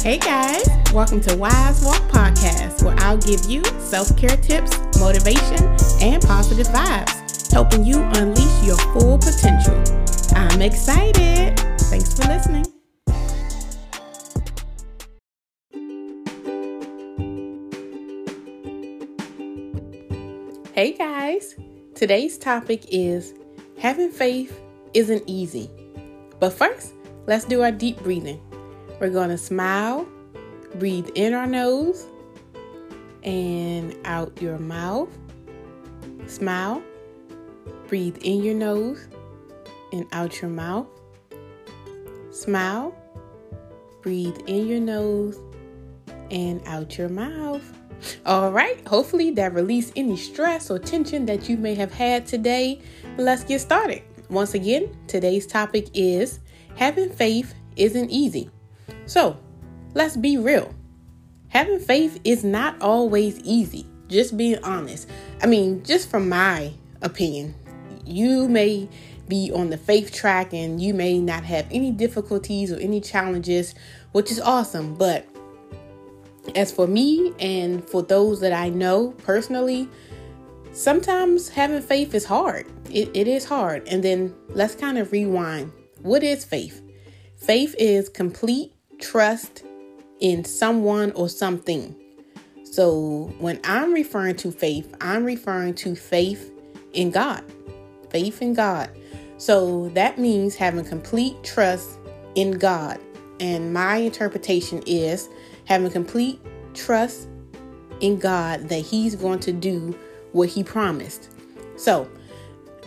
Hey guys, welcome to Wise Walk Podcast, where I'll give you self care tips, motivation, and positive vibes, helping you unleash your full potential. I'm excited. Thanks for listening. Hey guys, today's topic is having faith isn't easy. But first, let's do our deep breathing. We're going to smile, breathe in our nose and out your mouth. Smile, breathe in your nose and out your mouth. Smile, breathe in your nose and out your mouth. All right, hopefully that released any stress or tension that you may have had today. Let's get started. Once again, today's topic is having faith isn't easy. So, let's be real. Having faith is not always easy, just being honest. I mean, just from my opinion, you may be on the faith track and you may not have any difficulties or any challenges, which is awesome, but as for me and for those that I know personally, sometimes having faith is hard. It, it is hard. And then let's kind of rewind. What is faith? Faith is complete trust in someone or something. So when I'm referring to faith, I'm referring to faith in God. Faith in God. So that means having complete trust in God. And my interpretation is having complete trust in God that He's going to do what He promised. So,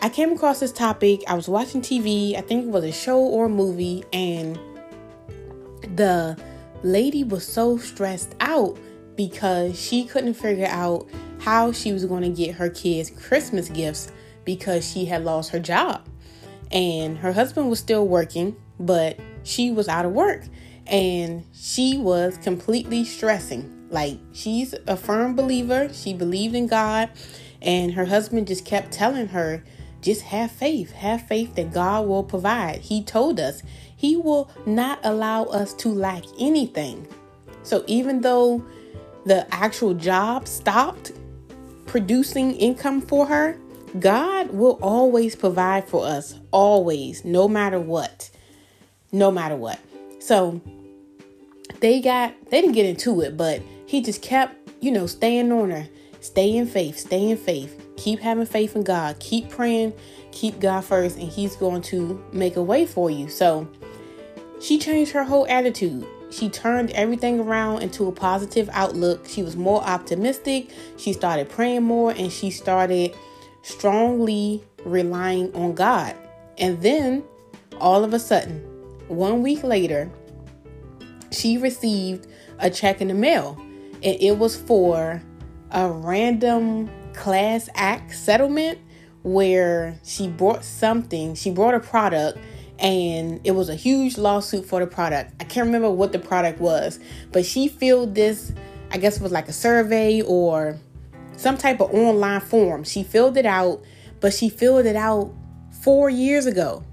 I came across this topic. I was watching TV, I think it was a show or a movie, and the lady was so stressed out because she couldn't figure out how she was going to get her kids Christmas gifts because she had lost her job. And her husband was still working, but she was out of work and she was completely stressing. Like she's a firm believer, she believed in God, and her husband just kept telling her, just have faith, have faith that God will provide. He told us He will not allow us to lack anything. So even though the actual job stopped producing income for her, God will always provide for us, always, no matter what. No matter what. So they got they didn't get into it, but he just kept, you know, staying on her. Stay in faith, stay in faith. Keep having faith in God. Keep praying, keep God first, and He's going to make a way for you. So she changed her whole attitude. She turned everything around into a positive outlook. She was more optimistic. She started praying more and she started strongly relying on God. And then all of a sudden, one week later, she received a check in the mail, and it was for a random class act settlement where she brought something, she brought a product, and it was a huge lawsuit for the product. I can't remember what the product was, but she filled this, I guess it was like a survey or some type of online form. She filled it out, but she filled it out four years ago.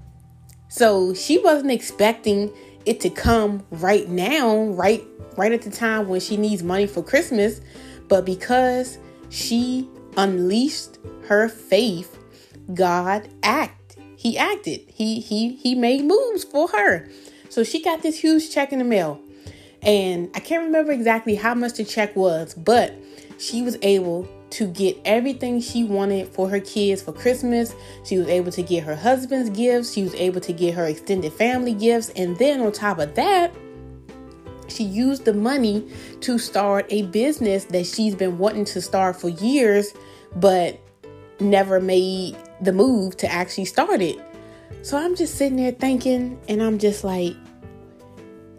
So she wasn't expecting it to come right now, right right at the time when she needs money for Christmas, but because she unleashed her faith, God act. He acted. He he he made moves for her. So she got this huge check in the mail. And I can't remember exactly how much the check was, but she was able to get everything she wanted for her kids for Christmas. She was able to get her husband's gifts. She was able to get her extended family gifts. And then on top of that, she used the money to start a business that she's been wanting to start for years, but never made the move to actually start it. So I'm just sitting there thinking, and I'm just like,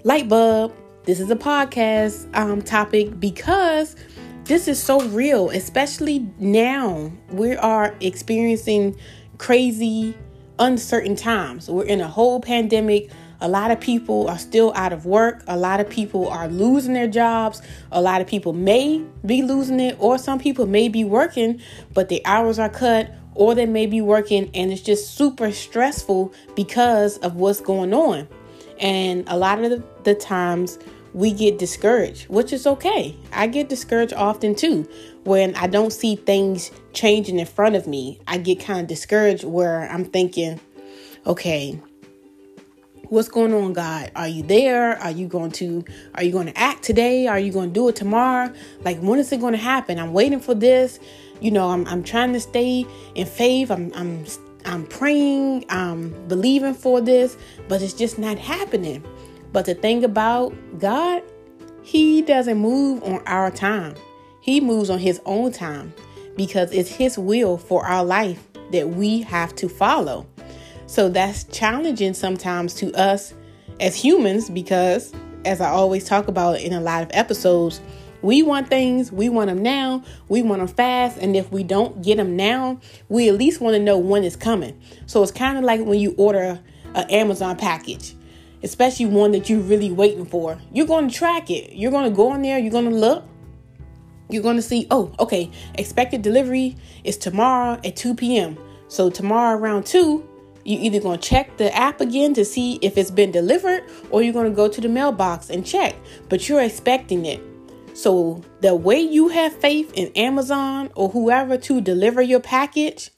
light bulb, this is a podcast um, topic because this is so real, especially now. We are experiencing crazy, uncertain times. We're in a whole pandemic. A lot of people are still out of work. A lot of people are losing their jobs. A lot of people may be losing it, or some people may be working, but the hours are cut, or they may be working and it's just super stressful because of what's going on. And a lot of the, times we get discouraged, which is okay. I get discouraged often too. When I don't see things changing in front of me, I get kind of discouraged where I'm thinking, okay, what's going on god are you there are you going to are you going to act today are you going to do it tomorrow like when is it going to happen i'm waiting for this you know i'm, I'm trying to stay in faith. I'm i'm i'm praying. I'm believing for this but it's just not happening. But the thing about god he doesn't move on our time. He moves on his own time because it's his will for our life that we have to follow. So that's challenging sometimes to us as humans because, as I always talk about in a lot of episodes, we want things, we want them now, we want them fast, and if we don't get them now, we at least want to know when it's coming. So it's kind of like when you order an Amazon package, especially one that you're really waiting for. You're going to track it. You're going to go in there, you're going to look, you're going to see, oh, okay, expected delivery is tomorrow at 2 p.m. So tomorrow around 2, you're either going to check the app again to see if it's been delivered or you're going to go to the mailbox and check, but you're expecting it. So, the way you have faith in Amazon or whoever to deliver your package,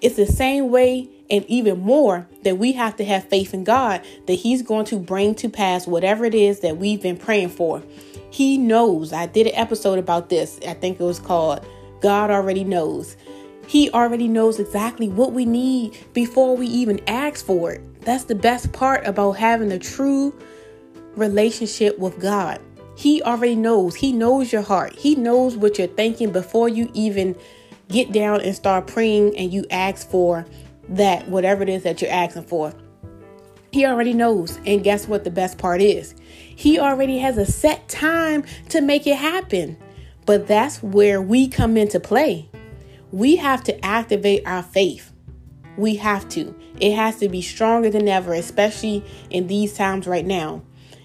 it's the same way and even more that we have to have faith in God that He's going to bring to pass whatever it is that we've been praying for. He knows. I did an episode about this. I think it was called God Already Knows. He already knows exactly what we need before we even ask for it. That's the best part about having a true relationship with God. He already knows. He knows your heart. He knows what you're thinking before you even get down and start praying and you ask for that, whatever it is that you're asking for. He already knows. And guess what the best part is? He already has a set time to make it happen. But that's where we come into play we have to activate our faith. We have to. It has to be stronger than ever, especially in these times right now.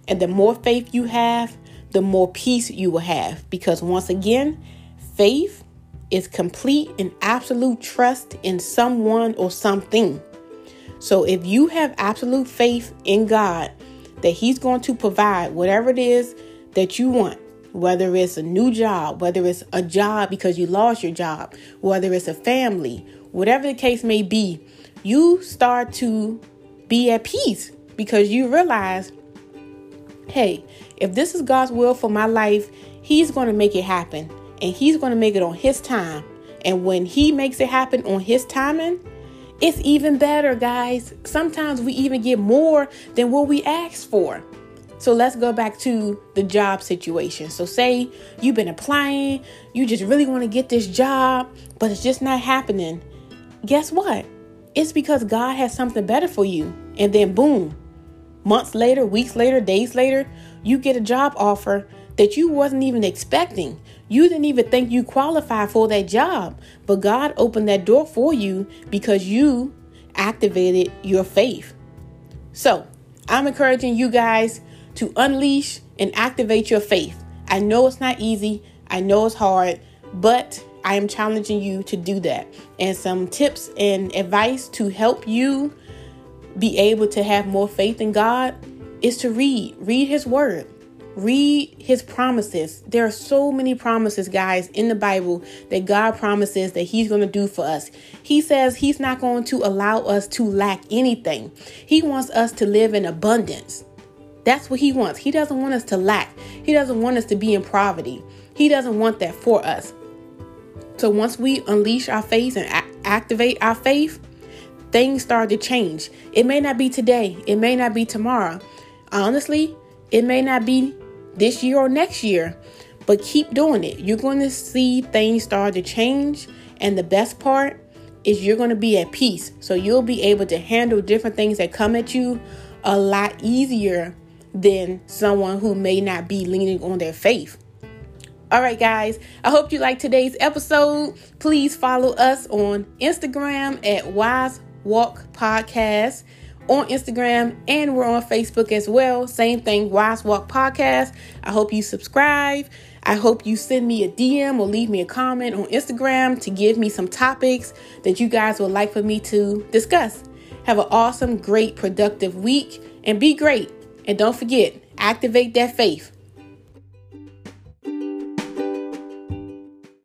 And the more faith you have, the more peace you will have. Because once again, faith is complete and absolute trust in someone or something. So if you have absolute faith in God that He's going to provide whatever it is that you want, whether it's a new job, whether it's a job because you lost your job, whether it's a family, whatever the case may be, you start to be at peace because you realize, hey, if this is God's will for my life, He's going to make it happen and He's going to make it on His time. And when He makes it happen on His timing, it's even better, guys. Sometimes we even get more than what we asked for. So let's go back to the job situation. So, say you've been applying, you just really want to get this job, but it's just not happening. Guess what? It's because God has something better for you. And then, boom, months later, weeks later, days later, you get a job offer that you wasn't even expecting. You didn't even think you qualified for that job, but God opened that door for you because you activated your faith. So, I'm encouraging you guys to unleash and activate your faith. I know it's not easy, I know it's hard, but I am challenging you to do that. And some tips and advice to help you be able to have more faith in God is to read. Read His Word. Read His promises. There are so many promises, guys, in the Bible that God promises that He's going to do for us. He says He's not going to allow us to lack anything, He wants us to live in abundance. That's what he wants. He doesn't want us to lack. He doesn't want us to be in poverty. He doesn't want that for us. So once we unleash our faith and a- activate our faith, things start to change. It may not be today, it may not be tomorrow. Honestly, it may not be this year or next year, but keep doing it. You're going to see things start to change. And the best part is you're going to be at peace. So you'll be able to handle different things that come at you a lot easier than someone who may not be leaning on their faith. All right, guys, I hope you like today's episode. Please follow us on Instagram at Wise Walk Podcast on Instagram and we're on Facebook as well. Same thing, Wise Walk Podcast. I hope you subscribe. I hope you send me a DM or leave me a comment on Instagram to give me some topics that you guys would like for me to discuss. Have an awesome, great, productive week and be great. And don't forget, Activate that faith.